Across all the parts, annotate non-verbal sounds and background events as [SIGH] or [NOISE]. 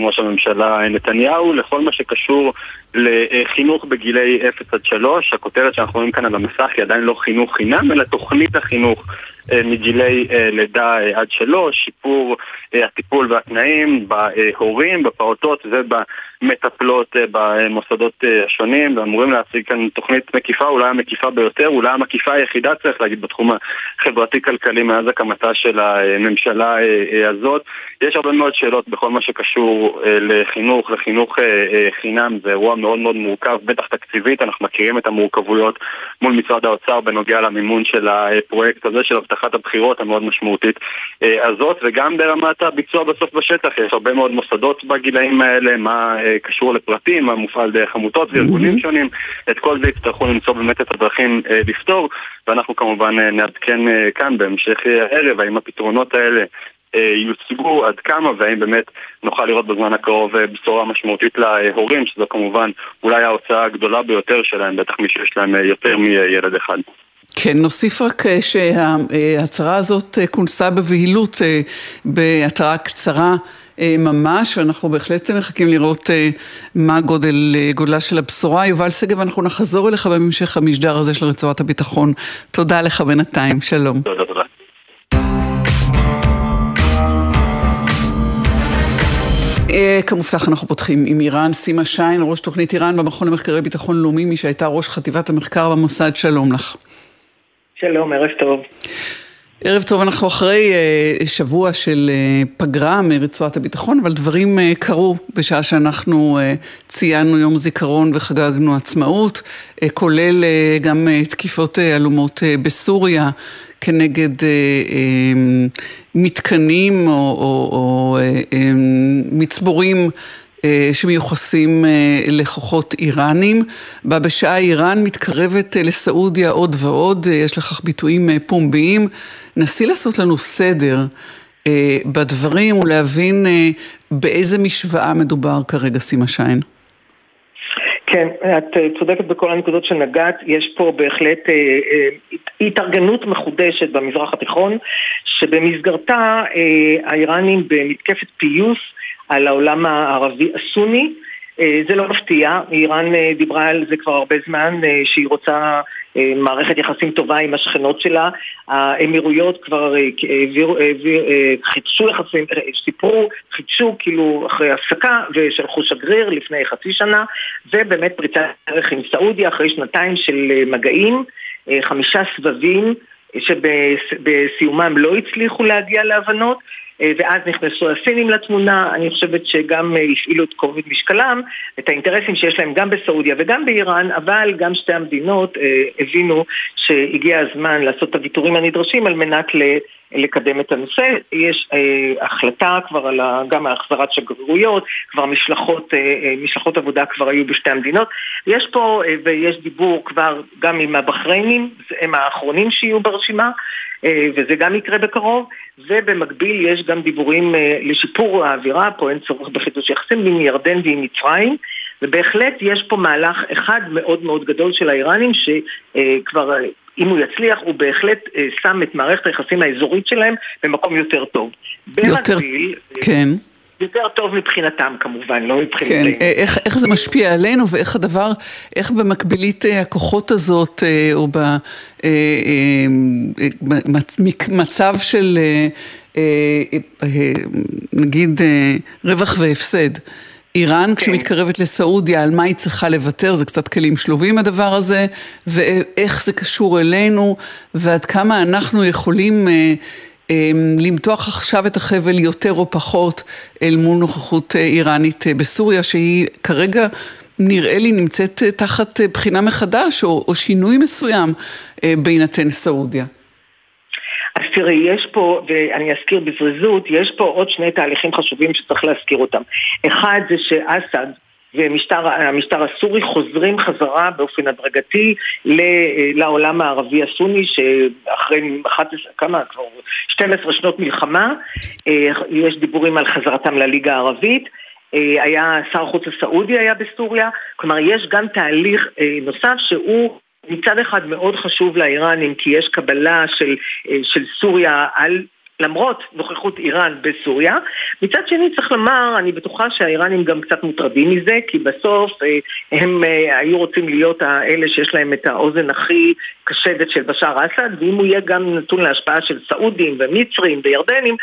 ראש הממשלה נתניהו לכל מה שקשור לחינוך בגילי 0 עד 3 הכותרת שאנחנו רואים כאן על המסך היא עדיין לא חינוך חינם אלא תוכנית החינוך מגילי לידה עד 3 שיפור הטיפול והתנאים בהורים, בפעוטות ובמטפלות במוסדות השונים. ואמורים להציג כאן תוכנית מקיפה, אולי המקיפה ביותר, אולי המקיפה היחידה צריך להגיד בתחום החברתי-כלכלי מאז הקמתה של הממשלה הזאת. יש הרבה מאוד שאלות בכל מה שקשור לחינוך, לחינוך חינם. זה אירוע מאוד מאוד מורכב, בטח תקציבית, אנחנו מכירים את המורכבויות מול משרד האוצר בנוגע למימון של הפרויקט הזה של הבטחת הבחירות המאוד משמעותית. הזאת וגם ברמת הביצוע בסוף בשטח, יש הרבה מאוד מוסדות בגילאים האלה, מה קשור לפרטים, מה מופעל דרך עמותות וארגונים שונים, את כל זה יצטרכו למצוא באמת את הדרכים לפתור ואנחנו כמובן נעדכן כאן בהמשך הערב האם הפתרונות האלה יוצגו עד כמה והאם באמת נוכל לראות בזמן הקרוב בשורה משמעותית להורים שזו כמובן אולי ההוצאה הגדולה ביותר שלהם, בטח מי שיש להם יותר מילד אחד. כן, נוסיף רק שההצהרה הזאת כונסה בבהילות בהתראה קצרה ממש, ואנחנו בהחלט מחכים לראות מה גודל, גודלה של הבשורה. יובל שגב, אנחנו נחזור אליך בהמשך המשדר הזה של רצועת הביטחון. תודה לך בינתיים, שלום. תודה, תודה. כמובטח אנחנו פותחים עם איראן, סימה שיין, ראש תוכנית איראן במכון למחקרי ביטחון לאומי, מי שהייתה ראש חטיבת המחקר במוסד, שלום לך. שלום, ערב טוב. ערב טוב, אנחנו אחרי שבוע של פגרה מרצועת הביטחון, אבל דברים קרו בשעה שאנחנו ציינו יום זיכרון וחגגנו עצמאות, כולל גם תקיפות אלומות בסוריה כנגד מתקנים או, או, או מצבורים שמיוחסים לכוחות איראנים. בה בשעה איראן מתקרבת לסעודיה עוד ועוד, יש לכך ביטויים פומביים. נסי לעשות לנו סדר בדברים ולהבין באיזה משוואה מדובר כרגע, סימה שיין. כן, את צודקת בכל הנקודות שנגעת, יש פה בהחלט אה, אה, התארגנות מחודשת במזרח התיכון, שבמסגרתה אה, האיראנים במתקפת פיוס על העולם הערבי הסוני, אה, זה לא מפתיע, איראן אה, דיברה על זה כבר הרבה זמן, אה, שהיא רוצה מערכת יחסים טובה עם השכנות שלה. האמירויות כבר העביר, העביר, חידשו יחסים, סיפרו, חידשו כאילו אחרי הפסקה ושלחו שגריר לפני חצי שנה. ובאמת פריצת דרך עם סעודיה אחרי שנתיים של מגעים, חמישה סבבים שבסיומם לא הצליחו להגיע להבנות ואז נכנסו הסינים לתמונה, אני חושבת שגם הפעילו את כובד משקלם, את האינטרסים שיש להם גם בסעודיה וגם באיראן, אבל גם שתי המדינות הבינו שהגיע הזמן לעשות את הוויתורים הנדרשים על מנת לקדם את הנושא. יש אה, החלטה כבר על גם החזרת שגרירויות, כבר משלחות, אה, משלחות עבודה כבר היו בשתי המדינות. יש פה, אה, ויש דיבור כבר גם עם הבחריינים, הם האחרונים שיהיו ברשימה, אה, וזה גם יקרה בקרוב, ובמקביל יש גם דיבורים אה, לשיפור האווירה, פה אין צורך בחידוש יחסים עם ירדן ועם מצרים. ובהחלט יש פה מהלך אחד מאוד מאוד גדול של האיראנים שכבר אם הוא יצליח, הוא בהחלט אה, שם את מערכת היחסים האזורית שלהם במקום יותר טוב. יותר, במקביל, כן. יותר טוב מבחינתם כמובן, לא מבחינתנו. כן, איך, איך זה משפיע עלינו ואיך הדבר, איך במקבילית הכוחות הזאת, או במצב של נגיד רווח והפסד. איראן כן. כשמתקרבת לסעודיה, על מה היא צריכה לוותר, זה קצת כלים שלובים הדבר הזה, ואיך זה קשור אלינו, ועד כמה אנחנו יכולים אה, אה, למתוח עכשיו את החבל יותר או פחות אל מול נוכחות איראנית בסוריה, שהיא כרגע נראה לי נמצאת תחת בחינה מחדש, או, או שינוי מסוים אה, בהינתן סעודיה. אז תראי, יש פה, ואני אזכיר בזריזות, יש פה עוד שני תהליכים חשובים שצריך להזכיר אותם. אחד זה שאסד והמשטר הסורי חוזרים חזרה באופן הדרגתי לעולם הערבי הסוני שאחרי 11, כמה? כבר 12 שנות מלחמה יש דיבורים על חזרתם לליגה הערבית. היה שר החוץ הסעודי היה בסוריה, כלומר יש גם תהליך נוסף שהוא מצד אחד מאוד חשוב לאיראנים כי יש קבלה של, של סוריה על למרות נוכחות איראן בסוריה. מצד שני צריך לומר, אני בטוחה שהאיראנים גם קצת מוטרדים מזה, כי בסוף אה, הם אה, היו רוצים להיות האלה שיש להם את האוזן הכי קשדת של בשאר אסד, ואם הוא יהיה גם נתון להשפעה של סעודים ומצרים וירדנים,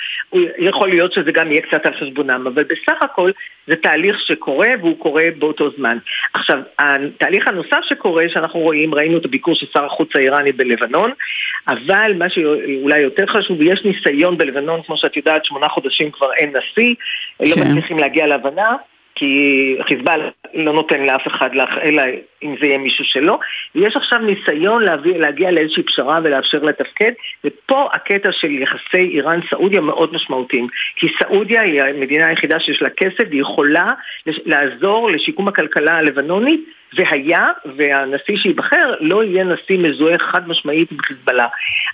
יכול להיות שזה גם יהיה קצת על חשבונם, אבל בסך הכל זה תהליך שקורה והוא קורה באותו זמן. עכשיו, התהליך הנוסף שקורה, שאנחנו רואים, ראינו את הביקור של שר החוץ האיראני בלבנון, אבל מה שאולי יותר חשוב, יש ניסיון בלבנון, כמו שאת יודעת, שמונה חודשים כבר אין נשיא, לא כן. לא מצליחים להגיע להבנה. כי חיזבאללה לא נותן לאף אחד, אלא אם זה יהיה מישהו שלא. יש עכשיו ניסיון להביא, להגיע לאיזושהי פשרה ולאפשר לתפקד, ופה הקטע של יחסי איראן-סעודיה מאוד משמעותיים. כי סעודיה היא המדינה היחידה שיש לה כסף, והיא יכולה לעזור לשיקום הכלכלה הלבנונית. והיה, והנשיא שייבחר לא יהיה נשיא מזוהה חד משמעית עם חיזבאללה.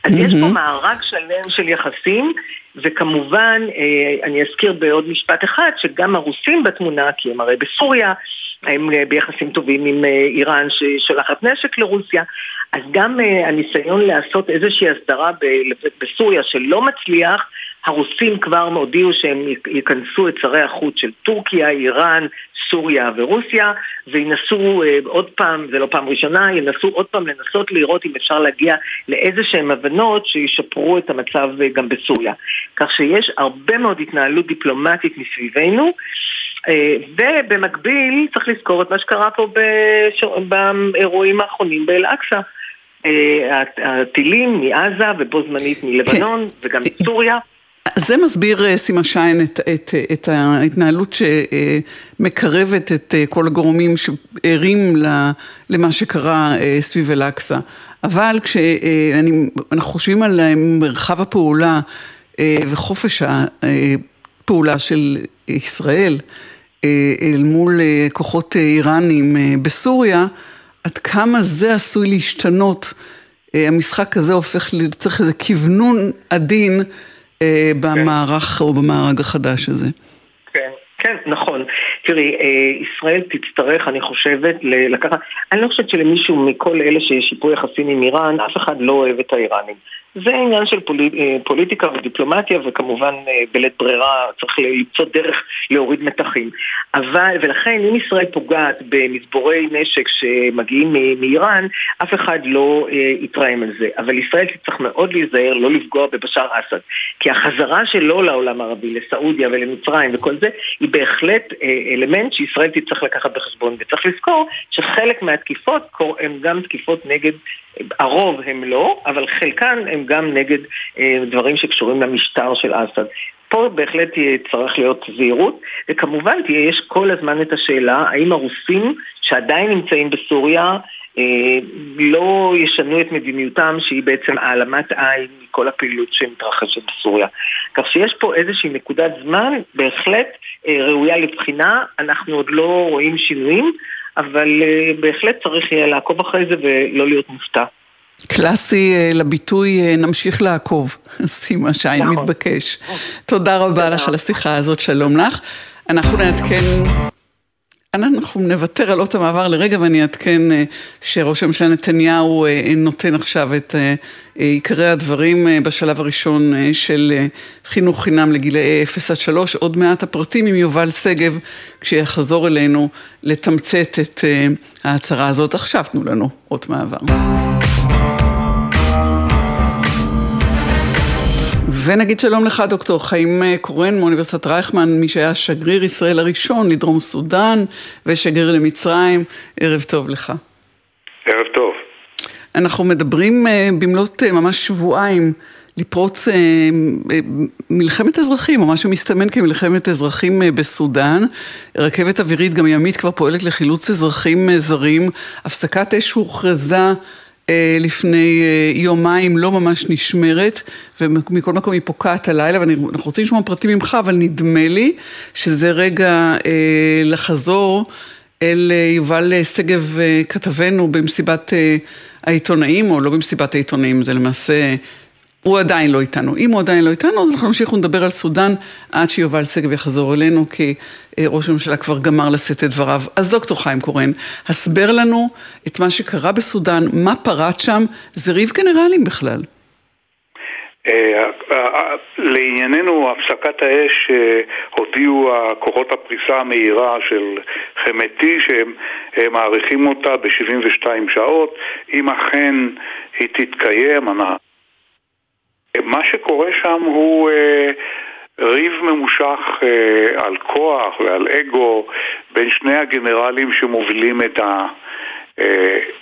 אז mm-hmm. יש פה מארג שלם של יחסים, וכמובן, אה, אני אזכיר בעוד משפט אחד, שגם הרוסים בתמונה, כי הם הרי בסוריה, הם אה, ביחסים טובים עם אה, איראן ששולחת נשק לרוסיה, אז גם הניסיון לעשות איזושהי הסדרה בסוריה שלא מצליח, הרוסים כבר הודיעו שהם ייכנסו את שרי החוץ של טורקיה, איראן, סוריה ורוסיה, וינסו אה, עוד פעם, זה לא פעם ראשונה, ינסו עוד פעם לנסות לראות אם אפשר להגיע לאיזה שהן הבנות שישפרו את המצב אה, גם בסוריה. כך שיש הרבה מאוד התנהלות דיפלומטית מסביבנו. אה, ובמקביל צריך לזכור את מה שקרה פה באירועים האחרונים באל-אקצא. הטילים מעזה ובו זמנית מלבנון כן. וגם מסוריה. זה מסביר, אה, סימה שיין, את, את, את ההתנהלות שמקרבת את אה, כל הגורמים שערים למה שקרה אה, סביב אל-אקצא. אבל כשאנחנו חושבים על מרחב הפעולה וחופש הפעולה של ישראל אל מול כוחות איראנים בסוריה, עד כמה זה עשוי להשתנות, המשחק הזה הופך, צריך איזה כוונון עדין במערך או במארג החדש הזה. כן, כן, נכון. תראי, אה, ישראל תצטרך, אני חושבת, לקחת... אני לא חושבת שלמישהו מכל אלה ששיפור יחסים עם איראן, אף אחד לא אוהב את האיראנים. זה עניין של פוליט, אה, פוליטיקה ודיפלומטיה, וכמובן אה, בלית ברירה צריך למצוא דרך להוריד מתחים. אבל, ולכן אם ישראל פוגעת במסבורי נשק שמגיעים מאיראן, אף אחד לא אה, יתרעם על זה. אבל ישראל תצטרך מאוד להיזהר לא לפגוע בבשאר אסד. כי החזרה שלו לעולם הערבי, לסעודיה ולמצרים וכל זה, היא בהחלט אלמנט שישראל תצטרך לקחת בחשבון. וצריך לזכור שחלק מהתקיפות הן גם תקיפות נגד הרוב הם לא, אבל חלקן הם גם נגד אה, דברים שקשורים למשטר של אסד. פה בהחלט צריך להיות זהירות, וכמובן תהיה, יש כל הזמן את השאלה האם הרוסים שעדיין נמצאים בסוריה אה, לא ישנו את מדיניותם שהיא בעצם העלמת עין מכל הפעילות שמתרחשת בסוריה. כך שיש פה איזושהי נקודת זמן בהחלט אה, ראויה לבחינה, אנחנו עוד לא רואים שינויים, אבל uh, בהחלט צריך יהיה לעקוב אחרי זה ולא להיות מופתע. קלאסי uh, לביטוי uh, נמשיך לעקוב, [LAUGHS] סימה שיין נכון. מתבקש. תודה רבה לך על השיחה הזאת, שלום לך. אנחנו נעדכן... אנחנו נוותר על אות המעבר לרגע ואני אעדכן אה, שראש הממשלה נתניהו אה, נותן עכשיו את אה, עיקרי הדברים בשלב הראשון של חינוך חינם לגילאי 0 עד 3. עוד מעט הפרטים עם יובל שגב כשיחזור אלינו לתמצת את ההצהרה הזאת. עכשיו תנו לנו אות מעבר. ונגיד שלום לך, דוקטור חיים אה, קורן מאוניברסיטת רייכמן, מי שהיה שגריר ישראל הראשון לדרום סודאן ושגריר למצרים. ערב טוב לך. ערב טוב. אנחנו מדברים אה, במלאת אה, ממש שבועיים לפרוץ מלחמת אזרחים, או מה שמסתמן כמלחמת אזרחים בסודאן. רכבת אווירית גם ימית כבר פועלת לחילוץ אזרחים זרים. הפסקת אש הוכרזה לפני אה, יומיים לא ממש נשמרת, ומכל מקום היא פוקעת הלילה, ואנחנו רוצים לשמוע פרטים ממך, אבל נדמה לי שזה רגע אה, לחזור אל אה, יובל שגב אה, כתבנו במסיבת אה, העיתונאים, או לא במסיבת העיתונאים, זה למעשה... הוא עדיין לא איתנו. אם הוא עדיין לא איתנו, אז אנחנו נמשיך ונדבר על סודאן עד שיובל שגב יחזור אלינו, כי ראש הממשלה כבר גמר לשאת את דבריו. אז דוקטור חיים קורן, הסבר לנו את מה שקרה בסודאן, מה פרט שם, זה ריב גנרלים בכלל. אה, אה, לענייננו, הפסקת האש הודיעו הכוחות הפריסה המהירה של חמתי שהם מעריכים אותה ב-72 שעות. אם אכן היא תתקיים, מה שקורה שם הוא ריב ממושך על כוח ועל אגו בין שני הגנרלים שמובילים את ה...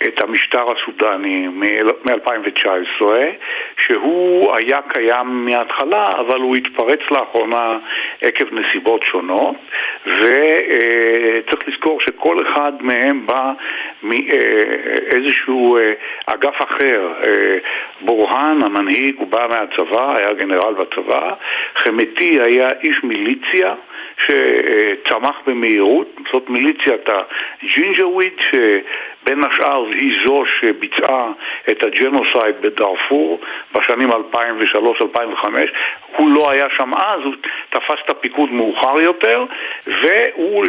אה, את המשטר הסודני מ-2019, שהוא היה קיים מההתחלה, אבל הוא התפרץ לאחרונה עקב נסיבות שונות, וצריך לזכור שכל אחד מהם בא מאיזשהו אה, אגף אחר. אה, בורהאן, המנהיג, הוא בא מהצבא, היה גנרל בצבא, חמתי היה איש מיליציה שצמח במהירות, זאת מיליציית הג'ינג'וויד, בין השאר היא זו שביצעה את הג'נוסייד בדארפור בשנים 2003-2005. הוא לא היה שם אז, הוא תפס את הפיקוד מאוחר יותר, והוא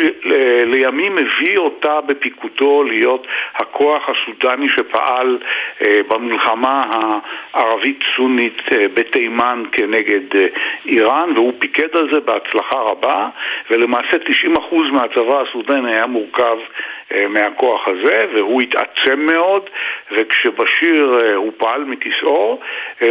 לימים הביא אותה בפיקודו להיות הכוח הסודני שפעל אה, במלחמה הערבית-סונית אה, בתימן כנגד אה, איראן, והוא פיקד על זה בהצלחה רבה, ולמעשה 90% מהצבא הסודני היה מורכב מהכוח הזה, והוא התעצם מאוד, וכשבשיר הוא פעל מכיסאו,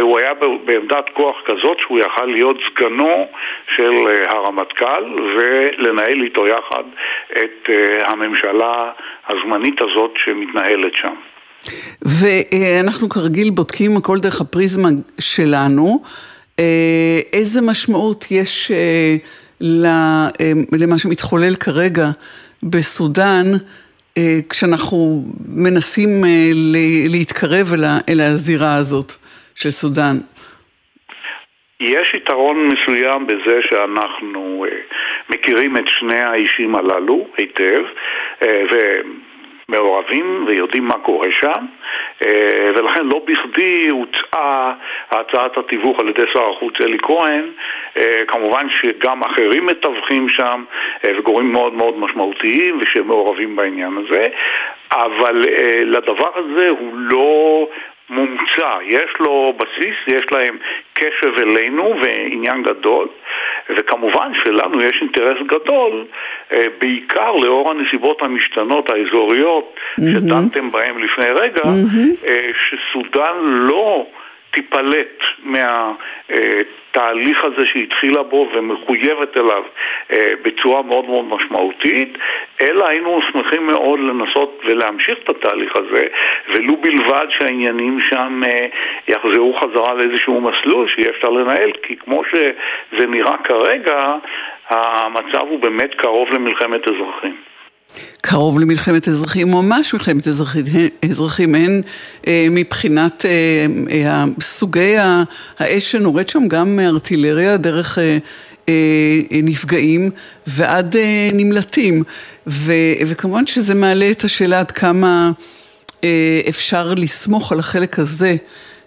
הוא היה בעמדת כוח כזאת שהוא יכל להיות סגנו של הרמטכ"ל ולנהל איתו יחד את הממשלה הזמנית הזאת שמתנהלת שם. ואנחנו כרגיל בודקים הכל דרך הפריזמה שלנו. איזה משמעות יש למה שמתחולל כרגע בסודאן כשאנחנו מנסים להתקרב אל הזירה הזאת של סודאן? יש יתרון מסוים בזה שאנחנו מכירים את שני האישים הללו היטב, מעורבים ויודעים מה קורה שם, אה, ולכן לא בכדי הוצעה הצעת התיווך על ידי שר החוץ אלי כהן, אה, כמובן שגם אחרים מתווכים שם אה, וגורמים מאוד מאוד משמעותיים ושמעורבים בעניין הזה, אבל לדבר הזה הוא לא מומצא, יש לו בסיס, יש להם קשב אלינו ועניין גדול, וכמובן שלנו יש אינטרס גדול, אה, בעיקר לאור הנסיבות המשתנות האזוריות mm-hmm. שדנתם בהן לפני רגע, mm-hmm. שסודאן לא תיפלט מהתהליך הזה שהתחילה בו ומחויבת אליו אה, בצורה מאוד מאוד משמעותית, אלא היינו שמחים מאוד לנסות ולהמשיך את התהליך הזה, ולו בלבד שהעניינים שם אה, יחזרו חזרה לאיזשהו מסלול שיהיה אפשר לנהל, כי כמו שזה נראה כרגע, המצב הוא באמת קרוב למלחמת אזרחים. קרוב למלחמת אזרחים, ממש מלחמת אזרחים, הן אה, מבחינת אה, אה, סוגי האש שנורד שם, גם ארטילריה דרך אה, אה, נפגעים ועד אה, נמלטים. ו, וכמובן שזה מעלה את השאלה עד כמה אה, אפשר לסמוך על החלק הזה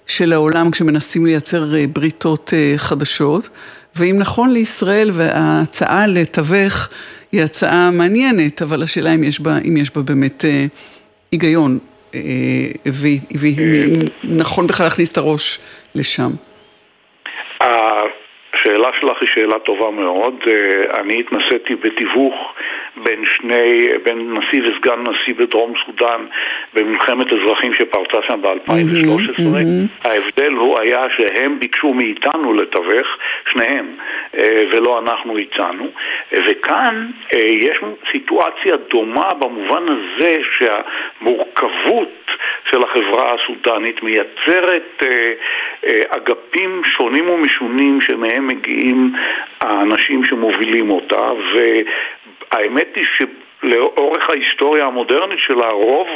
של העולם כשמנסים לייצר אה, בריתות אה, חדשות. ואם נכון לישראל וההצעה לתווך היא הצעה מעניינת, אבל השאלה אם יש בה, אם יש בה באמת אה, היגיון, אה, ונכון בכלל להכניס את הראש לשם. השאלה שלך היא שאלה טובה מאוד. אה, אני התנסיתי בתיווך בין שני, בין נשיא וסגן נשיא בדרום סודאן במלחמת אזרחים שפרצה שם ב-2013. Mm-hmm, mm-hmm. ההבדל הוא היה שהם ביקשו מאיתנו לתווך, שניהם, אה, ולא אנחנו הצענו. וכאן אה, יש סיטואציה דומה במובן הזה שהמורכבות של החברה הסודנית מייצרת אגפים שונים ומשונים שמהם מגיעים האנשים שמובילים אותה, והאמת היא שלאורך ההיסטוריה המודרנית שלה, רוב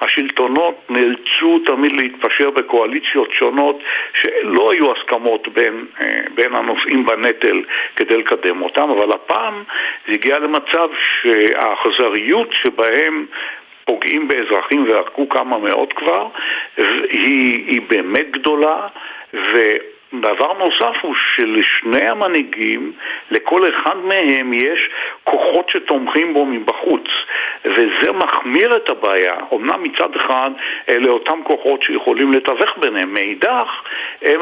השלטונות נאלצו תמיד להתפשר בקואליציות שונות שלא היו הסכמות בין, אה, בין הנושאים בנטל כדי לקדם אותם, אבל הפעם זה הגיע למצב שהאכזריות שבהם פוגעים באזרחים והרגו כמה מאות כבר, היא, היא באמת גדולה, ו... דבר נוסף הוא שלשני המנהיגים, לכל אחד מהם יש כוחות שתומכים בו מבחוץ, וזה מחמיר את הבעיה. אמנם מצד אחד אלה אותם כוחות שיכולים לתווך ביניהם, מאידך הם,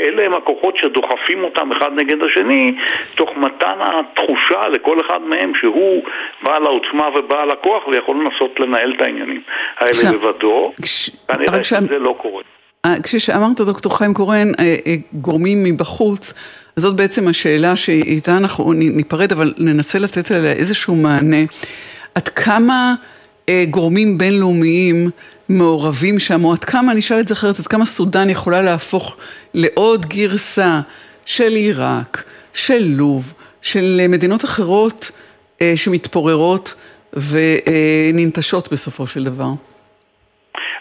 אלה הם הכוחות שדוחפים אותם אחד נגד השני, תוך מתן התחושה לכל אחד מהם שהוא בעל העוצמה ובעל הכוח ויכול לנסות לנהל את העניינים האלה לבדו. כנראה שזה לא קורה. אה, כשאמרת דוקטור חיים קורן, אה, אה, גורמים מבחוץ, זאת בעצם השאלה שאיתה אנחנו ניפרד, אבל ננסה לתת עליה איזשהו מענה. עד כמה גורמים בינלאומיים מעורבים שם, או עד כמה, אני אשאל את זה אחרת, עד כמה סודאן יכולה להפוך לעוד גרסה של עיראק, של לוב, של מדינות אחרות שמתפוררות וננטשות בסופו של דבר.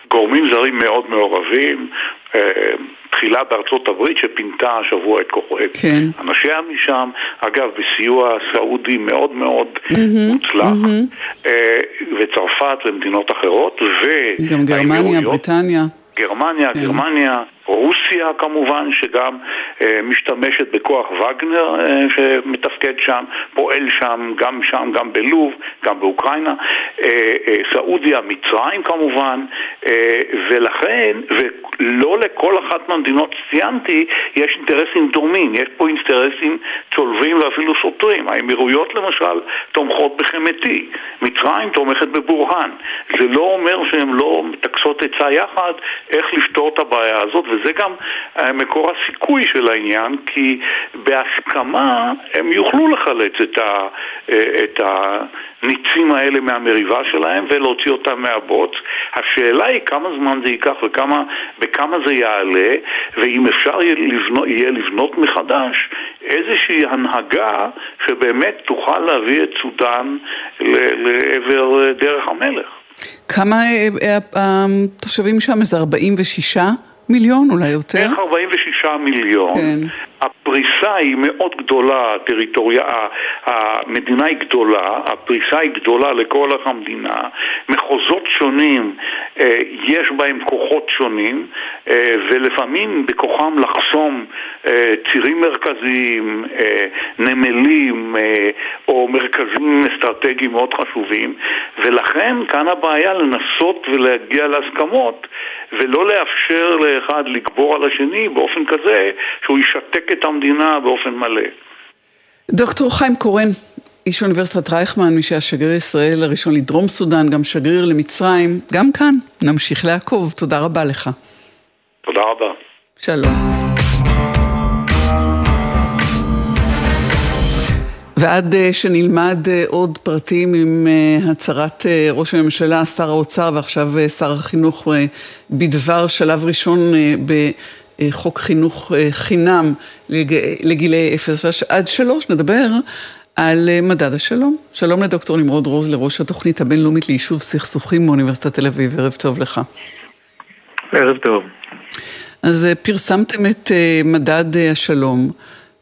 גורמים זרים מאוד מעורבים, אה, תחילה בארצות הברית שפינתה השבוע את כוחו, כן. אנשיה משם, אגב בסיוע סעודי מאוד מאוד mm-hmm, מוצלח, mm-hmm. וצרפת ומדינות אחרות, ו... גם גרמניה, בריטניה. גרמניה, כן. גרמניה, רוסיה כמובן, שגם אה, משתמשת בכוח וגנר אה, שמתפקד שם, פועל שם, גם שם, גם בלוב, גם באוקראינה, אה, סעודיה, מצרים כמובן, ולכן, ולא לכל אחת מהמדינות שציינתי, יש אינטרסים דומים, יש פה אינטרסים צולבים ואפילו סותרים. האמירויות למשל תומכות בחמתי, מצרים תומכת בבורהאן. זה לא אומר שהן לא מטכסות עצה יחד איך לפתור את הבעיה הזאת, וזה גם אה, מקור הסיכוי של העניין, כי בהסכמה הם יוכלו לחלץ את, ה, אה, את הניצים האלה מהמריבה שלהם ולהוציא אותם מהבוץ. השאלה היא כמה זמן זה ייקח וכמה זה יעלה, ואם אפשר יהיה לבנות, יהיה לבנות מחדש איזושהי הנהגה שבאמת תוכל להביא את סודאן לעבר דרך המלך. כמה התושבים שם? איזה 46? מיליון אולי יותר? בערך 46 מיליון. כן. הפריסה היא מאוד גדולה, הטריטוריה, המדינה היא גדולה, הפריסה היא גדולה לכל המדינה, מחוזות שונים, אה, יש בהם כוחות שונים, אה, ולפעמים בכוחם לחסום אה, צירים מרכזיים, נמלים או מרכזים אסטרטגיים מאוד חשובים, ולכן כאן הבעיה לנסות ולהגיע להסכמות ולא לאפשר לאחד לגבור על השני באופן כזה שהוא ישתק את המדינה באופן מלא. דוקטור חיים קורן, איש אוניברסיטת רייכמן, מי שהיה שגריר ישראל הראשון לדרום סודאן, גם שגריר למצרים, גם כאן נמשיך לעקוב. תודה רבה לך. תודה רבה. שלום. ועד אה, שנלמד אה, עוד פרטים עם אה, הצהרת ראש הממשלה, שר האוצר ועכשיו שר החינוך בדבר שלב ראשון בחוק חינוך חינם לגילי 0 עד 3, נדבר על מדד השלום. שלום לדוקטור נמרוד רוז, לראש התוכנית הבינלאומית ליישוב סכסוכים מאוניברסיטת תל אביב, ערב טוב לך. ערב טוב. אז פרסמתם את מדד השלום.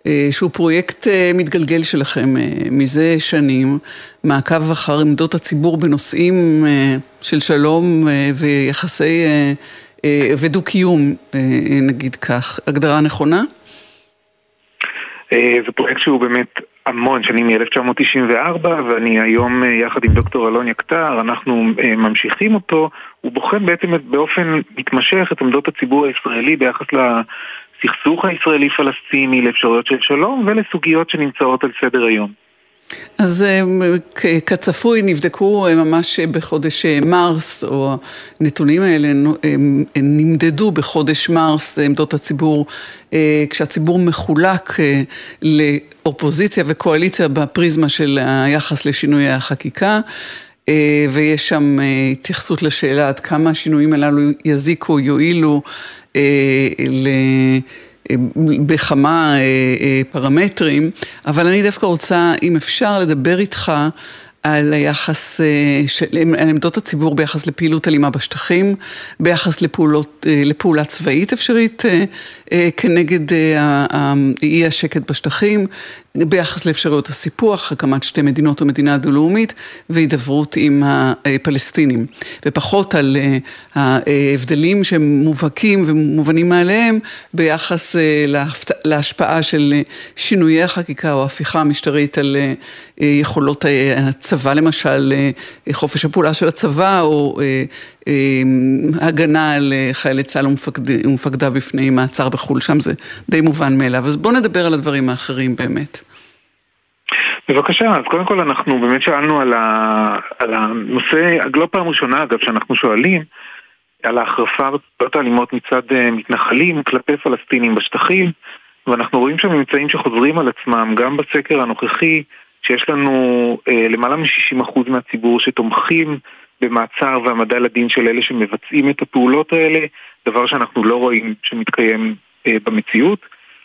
אה, שהוא פרויקט אה, מתגלגל שלכם אה, מזה שנים, מעקב אחר עמדות הציבור בנושאים של שלום ויחסי ודו-קיום, נגיד כך. הגדרה נכונה? זה פרויקט שהוא באמת המון שנים מ-1994 ואני היום יחד עם דוקטור אלון יקטר, אנחנו ממשיכים אותו, הוא בוחן בעצם באופן מתמשך את עמדות הציבור הישראלי ביחס לסכסוך הישראלי-פלסטיני, לאפשרויות של שלום ולסוגיות שנמצאות על סדר היום. אז אה, כצפוי נבדקו אה, ממש בחודש אה, מרס, או הנתונים האלה נמדדו בחודש מרס, עמדות הציבור, כשהציבור מחולק לאופוזיציה וקואליציה בפריזמה של היחס לשינוי החקיקה. ויש שם התייחסות לשאלה עד כמה השינויים הללו יזיקו, יועילו בכמה אה, אה, פרמטרים, אבל אני דווקא רוצה, אם אפשר, לדבר איתך על היחס, על עמדות הציבור ביחס לפעילות אלימה בשטחים, ביחס לפעולות, לפעולה צבאית אפשרית כנגד אי השקט בשטחים, ביחס לאפשרויות הסיפוח, הקמת שתי מדינות או מדינה דו-לאומית והידברות עם הפלסטינים, ופחות על ההבדלים שהם מובהקים ומובנים מעליהם ביחס להשפעה של שינויי החקיקה או ההפיכה המשטרית על יכולות הצבא למשל, חופש הפעולה של הצבא או הגנה על חיילי צה"ל ומפקדיו בפני מעצר בחו"ל, שם זה די מובן מאליו. אז בואו נדבר על הדברים האחרים באמת. בבקשה, אז קודם כל אנחנו באמת שאלנו על, ה, על הנושא, לא פעם ראשונה אגב שאנחנו שואלים, על ההחרפה בפעולות האלימות מצד מתנחלים כלפי פלסטינים בשטחים, ואנחנו רואים שם ממצאים שחוזרים על עצמם גם בסקר הנוכחי, שיש לנו אה, למעלה מ-60% מהציבור שתומכים במעצר והעמדה לדין של אלה שמבצעים את הפעולות האלה, דבר שאנחנו לא רואים שמתקיים אה, במציאות.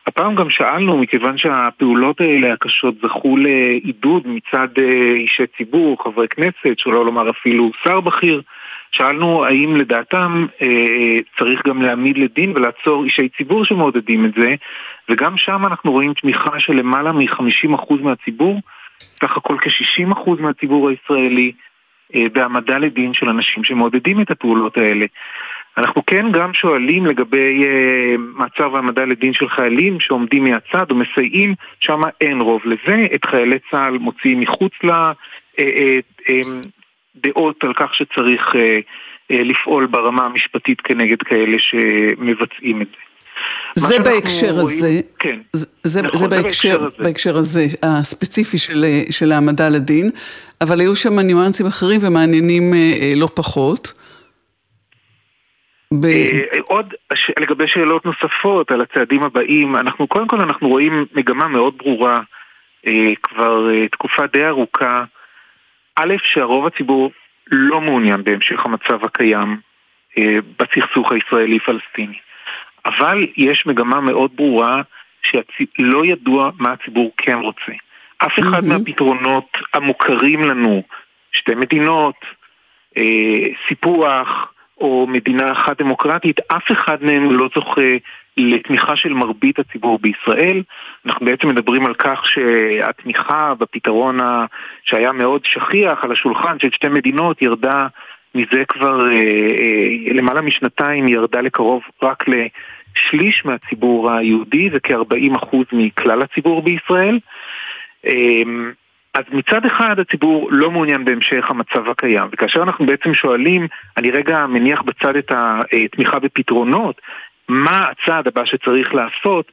הפעם גם שאלנו, מכיוון שהפעולות האלה הקשות זכו לעידוד מצד אה, אישי ציבור, חברי כנסת, שלא לומר אפילו שר בכיר, שאלנו האם לדעתם אה, צריך גם להעמיד לדין ולעצור אישי ציבור שמעודדים את זה, וגם שם אנחנו רואים תמיכה של למעלה מ-50% מהציבור, סך הכל כ-60% מהציבור הישראלי, אה, בהעמדה לדין של אנשים שמעודדים את הפעולות האלה. אנחנו כן גם שואלים לגבי uh, מעצר והעמדה לדין של חיילים שעומדים מהצד או מסייעים, שם אין רוב לזה, את חיילי צה"ל מוציאים מחוץ לדעות על כך שצריך uh, uh, לפעול ברמה המשפטית כנגד כאלה שמבצעים את זה. זה בהקשר רואים, הזה, כן, זה, זה, נכון, זה בהקשר, הזה. בהקשר הזה הספציפי של, של העמדה לדין, אבל היו שם ניואנסים אחרים ומעניינים לא פחות. ב... אה, עוד לגבי שאלות נוספות על הצעדים הבאים, אנחנו קודם כל אנחנו רואים מגמה מאוד ברורה אה, כבר אה, תקופה די ארוכה, א', שהרוב הציבור לא מעוניין בהמשך המצב הקיים בסכסוך הישראלי-פלסטיני. אבל יש מגמה מאוד ברורה שלא ידוע מה הציבור כן רוצה. אף אחד mm-hmm. מהפתרונות המוכרים לנו, שתי מדינות, סיפוח, או מדינה אחת דמוקרטית, אף אחד מהם לא זוכה לתמיכה של מרבית הציבור בישראל. אנחנו בעצם מדברים על כך שהתמיכה בפתרון שהיה מאוד שכיח על השולחן של שתי מדינות ירדה מזה כבר אה, אה, למעלה משנתיים, ירדה לקרוב רק לשליש מהציבור היהודי וכ-40% מכלל הציבור בישראל. אה, אז מצד אחד הציבור לא מעוניין בהמשך המצב הקיים, וכאשר אנחנו בעצם שואלים, אני רגע מניח בצד את התמיכה בפתרונות, מה הצעד הבא שצריך לעשות,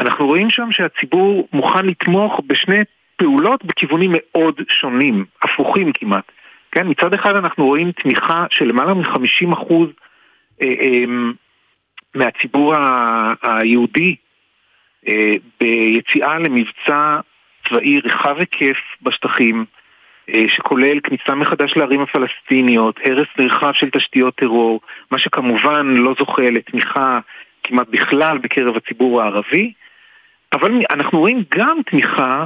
אנחנו רואים שם שהציבור מוכן לתמוך בשני פעולות בכיוונים מאוד שונים, הפוכים כמעט. כן, מצד אחד אנחנו רואים תמיכה של למעלה מ-50% אה, אה, מהציבור היהודי אה, ביציאה למבצע צבאי רחב היקף בשטחים, אה, שכולל כניסה מחדש לערים הפלסטיניות, הרס נרחב של תשתיות טרור, מה שכמובן לא זוכה לתמיכה כמעט בכלל בקרב הציבור הערבי, אבל אנחנו רואים גם תמיכה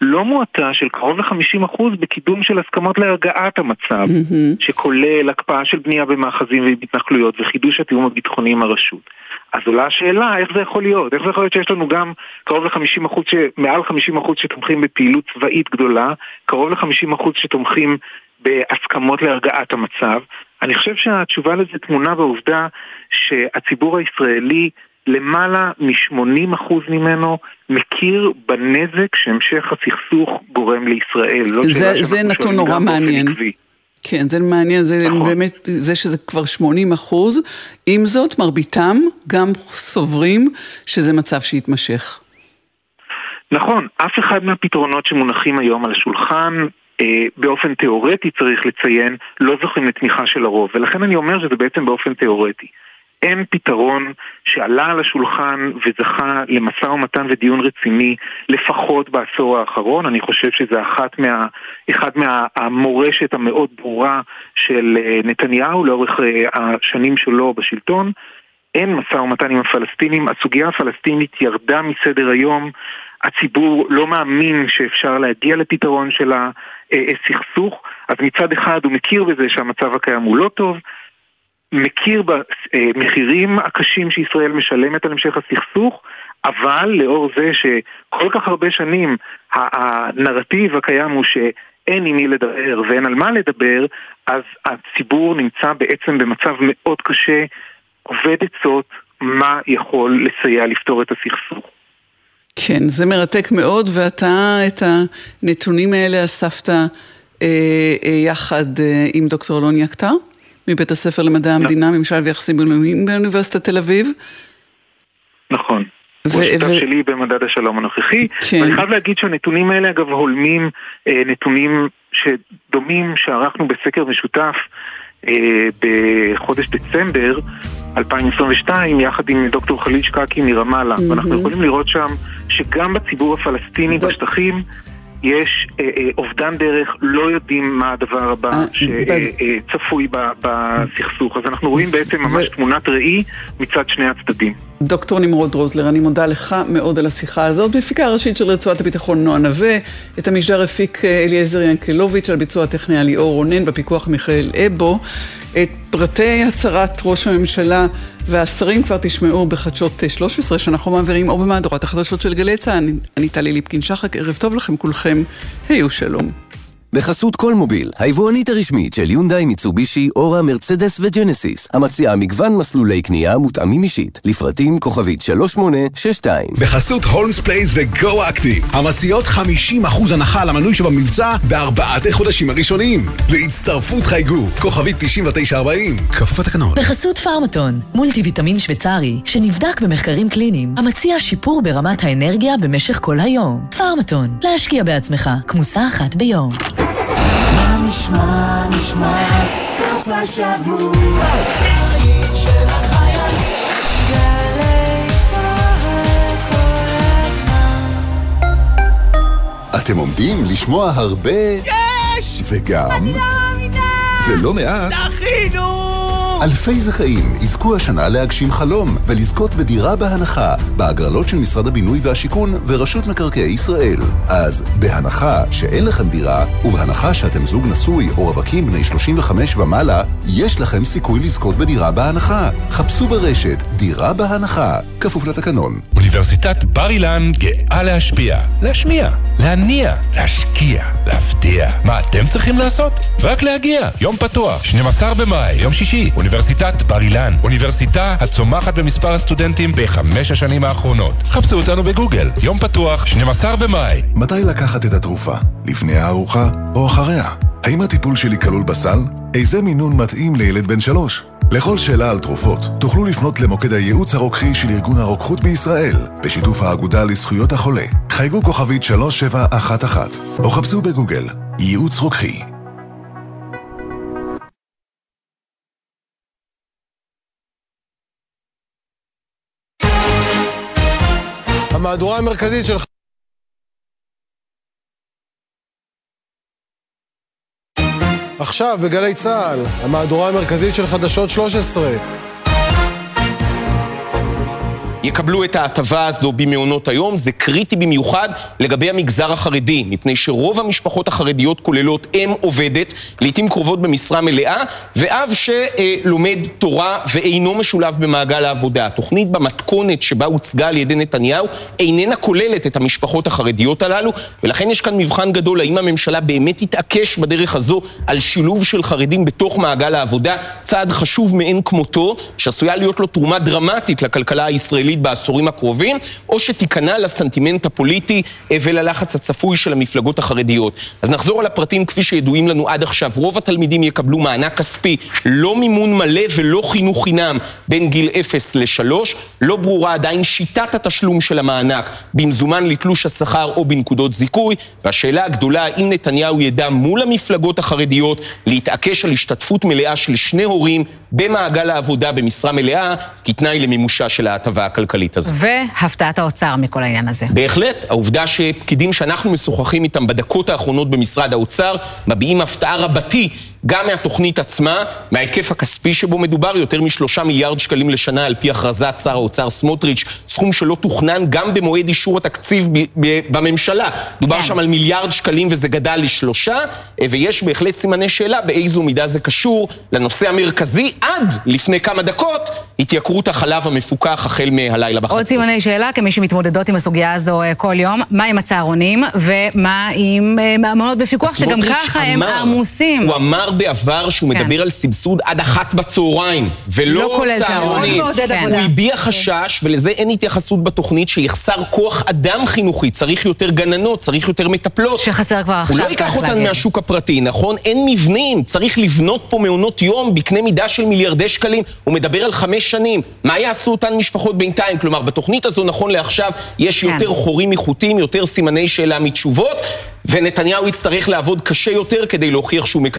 לא מועטה של קרוב ל-50% בקידום של הסכמות להרגעת המצב, mm-hmm. שכולל הקפאה של בנייה במאחזים ובהתנחלויות וחידוש התיאום הביטחוני עם הרשות. אז עולה השאלה איך זה יכול להיות, איך זה יכול להיות שיש לנו גם קרוב ל-50%, ש... מעל 50% שתומכים בפעילות צבאית גדולה, קרוב ל-50% שתומכים בהסכמות להרגעת המצב. אני חושב שהתשובה לזה טמונה בעובדה שהציבור הישראלי למעלה מ-80% ממנו מכיר בנזק שהמשך הסכסוך גורם לישראל. זה, זה נתון נורא מעניין. עקבי. כן, זה מעניין, זה נכון. באמת, זה שזה כבר 80 אחוז. עם זאת, מרביתם גם סוברים שזה מצב שיתמשך. נכון, אף אחד מהפתרונות שמונחים היום על השולחן, אה, באופן תיאורטי צריך לציין, לא זוכים לתמיכה של הרוב, ולכן אני אומר שזה בעצם באופן תיאורטי. אין פתרון שעלה על השולחן וזכה למשא ומתן ודיון רציני לפחות בעשור האחרון. אני חושב שזה אחת מה, אחד מהמורשת המאוד ברורה של אה, נתניהו לאורך אה, השנים שלו בשלטון. אין משא ומתן עם הפלסטינים, הסוגיה הפלסטינית ירדה מסדר היום, הציבור לא מאמין שאפשר להגיע לפתרון שלה, סכסוך, אז מצד אחד הוא מכיר בזה שהמצב הקיים הוא לא טוב, מכיר במחירים הקשים שישראל משלמת על המשך הסכסוך, אבל לאור זה שכל כך הרבה שנים הנרטיב הקיים הוא שאין עם מי לדבר ואין על מה לדבר, אז הציבור נמצא בעצם במצב מאוד קשה, עובד עצות, מה יכול לסייע לפתור את הסכסוך. כן, זה מרתק מאוד, ואתה את הנתונים האלה אספת אה, אה, יחד אה, עם דוקטור אלון יקטר, מבית הספר למדעי המדינה, ממשל ויחסים בינלאומיים באוניברסיטת תל אביב. נכון. הוא השותף ו... שלי במדד השלום הנוכחי. כן. ואני חייב להגיד שהנתונים האלה אגב הולמים אה, נתונים שדומים שערכנו בסקר משותף אה, בחודש דצמבר 2022 יחד עם דוקטור חליל שקקי מרמאללה. Mm-hmm. ואנחנו יכולים לראות שם שגם בציבור הפלסטיני בשטחים יש אה, אה, אובדן דרך, לא יודעים מה הדבר הבא אה, שצפוי בסכסוך. אז אנחנו רואים בעצם ממש תמונת ראי מצד שני הצדדים. דוקטור נמרוד רוזלר, אני מודה לך מאוד על השיחה הזאת. בפיקה הראשית של רצועת הביטחון נועה נווה, את המשדר הפיק אליעזר ינקלוביץ', על ביצוע הטכני היה ליאור רונן, בפיקוח מיכאל אבו. את פרטי הצהרת ראש הממשלה והשרים כבר תשמעו בחדשות 13 שאנחנו מעבירים או במהדורת החדשות של גלי צה"ל. אני טלי ליפקין שחק, ערב טוב לכם כולכם, היו שלום. בחסות כלמוביל, היבואנית הרשמית של יונדאי, מיצובישי, אורה, מרצדס וג'נסיס, המציעה מגוון מסלולי קנייה מותאמים אישית, לפרטים כוכבית 3862. בחסות הולמס פלייס וגו אקטיב, המציעות 50% הנחה למנוי שבמבצע בארבעת החודשים הראשונים. להצטרפות חייגו, כוכבית 9940, כפוף לתקנון. בחסות פארמטון, מולטי ויטמין שוויצרי, שנבדק במחקרים קליניים, המציע שיפור ברמת האנרגיה במשך כל היום. פארמטון, להשקיע בעצמך, כמוסה אחת ביום. נשמע, נשמע, סוף השבוע, אתם עומדים לשמוע הרבה... יש! וגם... אני לא מאמינה! ולא מעט... זכינו! אלפי זכאים יזכו השנה להגשים חלום ולזכות בדירה בהנחה בהגרלות של משרד הבינוי והשיכון ורשות מקרקעי ישראל. אז בהנחה שאין לכם דירה ובהנחה שאתם זוג נשוי או רווקים בני 35 ומעלה, יש לכם סיכוי לזכות בדירה בהנחה. חפשו ברשת דירה בהנחה, כפוף לתקנון. אוניברסיטת בר אילן גאה להשפיע, להשמיע, להניע, להשקיע, להפתיע. מה אתם צריכים לעשות? רק להגיע. יום פתוח, 12 במאי, יום שישי. אוניברסיטת בר אילן, אוניברסיטה הצומחת במספר הסטודנטים בחמש השנים האחרונות. חפשו אותנו בגוגל, יום פתוח, 12 במאי. מתי לקחת את התרופה? לפני הארוחה או אחריה? האם הטיפול שלי כלול בסל? איזה מינון מתאים לילד בן שלוש? לכל שאלה על תרופות, תוכלו לפנות למוקד הייעוץ הרוקחי של ארגון הרוקחות בישראל, בשיתוף האגודה לזכויות החולה. חייגו כוכבית 3711, או חפשו בגוגל, ייעוץ רוקחי. המהדורה המרכזית של... עכשיו בגלי צה"ל, המהדורה המרכזית של חדשות 13 יקבלו את ההטבה הזו במעונות היום. זה קריטי במיוחד לגבי המגזר החרדי, מפני שרוב המשפחות החרדיות כוללות אם עובדת, לעיתים קרובות במשרה מלאה, ואב שלומד תורה ואינו משולב במעגל העבודה. התוכנית במתכונת שבה הוצגה על ידי נתניהו איננה כוללת את המשפחות החרדיות הללו, ולכן יש כאן מבחן גדול, האם הממשלה באמת תתעקש בדרך הזו על שילוב של חרדים בתוך מעגל העבודה, צעד חשוב מאין כמותו, שעשויה להיות לו תרומה דרמטית לכלכלה הישראלית. הכלכלית בעשורים הקרובים, או שתיכנע לסנטימנט הפוליטי וללחץ הצפוי של המפלגות החרדיות. אז נחזור על הפרטים כפי שידועים לנו עד עכשיו. רוב התלמידים יקבלו מענק כספי, לא מימון מלא ולא חינוך חינם בין גיל 0 ל-3. לא ברורה עדיין שיטת התשלום של המענק, במזומן לתלוש השכר או בנקודות זיכוי, והשאלה הגדולה, האם נתניהו ידע מול המפלגות החרדיות להתעקש על השתתפות מלאה של שני הורים במעגל העבודה במשרה מלאה, כתנאי למימושה של ההטבה הכלכלית הזו. והפתעת האוצר מכל העניין הזה. בהחלט, העובדה שפקידים שאנחנו משוחחים איתם בדקות האחרונות במשרד האוצר, מביעים הפתעה רבתי גם מהתוכנית עצמה, מההיקף הכספי שבו מדובר, יותר משלושה מיליארד שקלים לשנה על פי הכרזת שר האוצר סמוטריץ', סכום שלא תוכנן גם במועד אישור התקציב בממשלה. דובר כן. שם על מיליארד שקלים וזה גדל לשלושה, אה, ויש בהחלט סימני שאלה באיזו מידה זה קשור לנושא המרכזי עד לפני כמה דקות, התייקרות החלב המפוקח החל מהלילה בחצות. עוד סימני שאלה, כמי שמתמודדות עם הסוגיה הזו אה, כל יום, מה עם הצהרונים ומה עם אה, מעונות בפיקוח, שגם ככה הם עמוסים. הוא אמר בעבר שהוא כן. מדבר על סבסוד עד אחת בצהריים, ולא לא צהרונים. מאוד מעודד הוא. הביע חשש, ולזה אין התייחסות בתוכנית, שיחסר כוח אדם חינוכי, צריך יותר גננות, צריך יותר מטפלות. שחסר כבר הוא עכשיו, לא ייקח אותן להגיד. מהשוק הפרטי, נכון? אין מבנים, צריך לבנות פה מעונות יום בקנה מידה של מיליארדי שקלים. הוא מדבר על חמש שנים. מה יעשו אותן משפחות בינתיים? כלומר, בתוכנית הזו, נכון לעכשיו, יש כן. יותר חורים איכותיים, יותר סימני שאלה מתשובות, ונתניהו יצטרך לעבוד קשה יותר כדי להוכיח שהוא.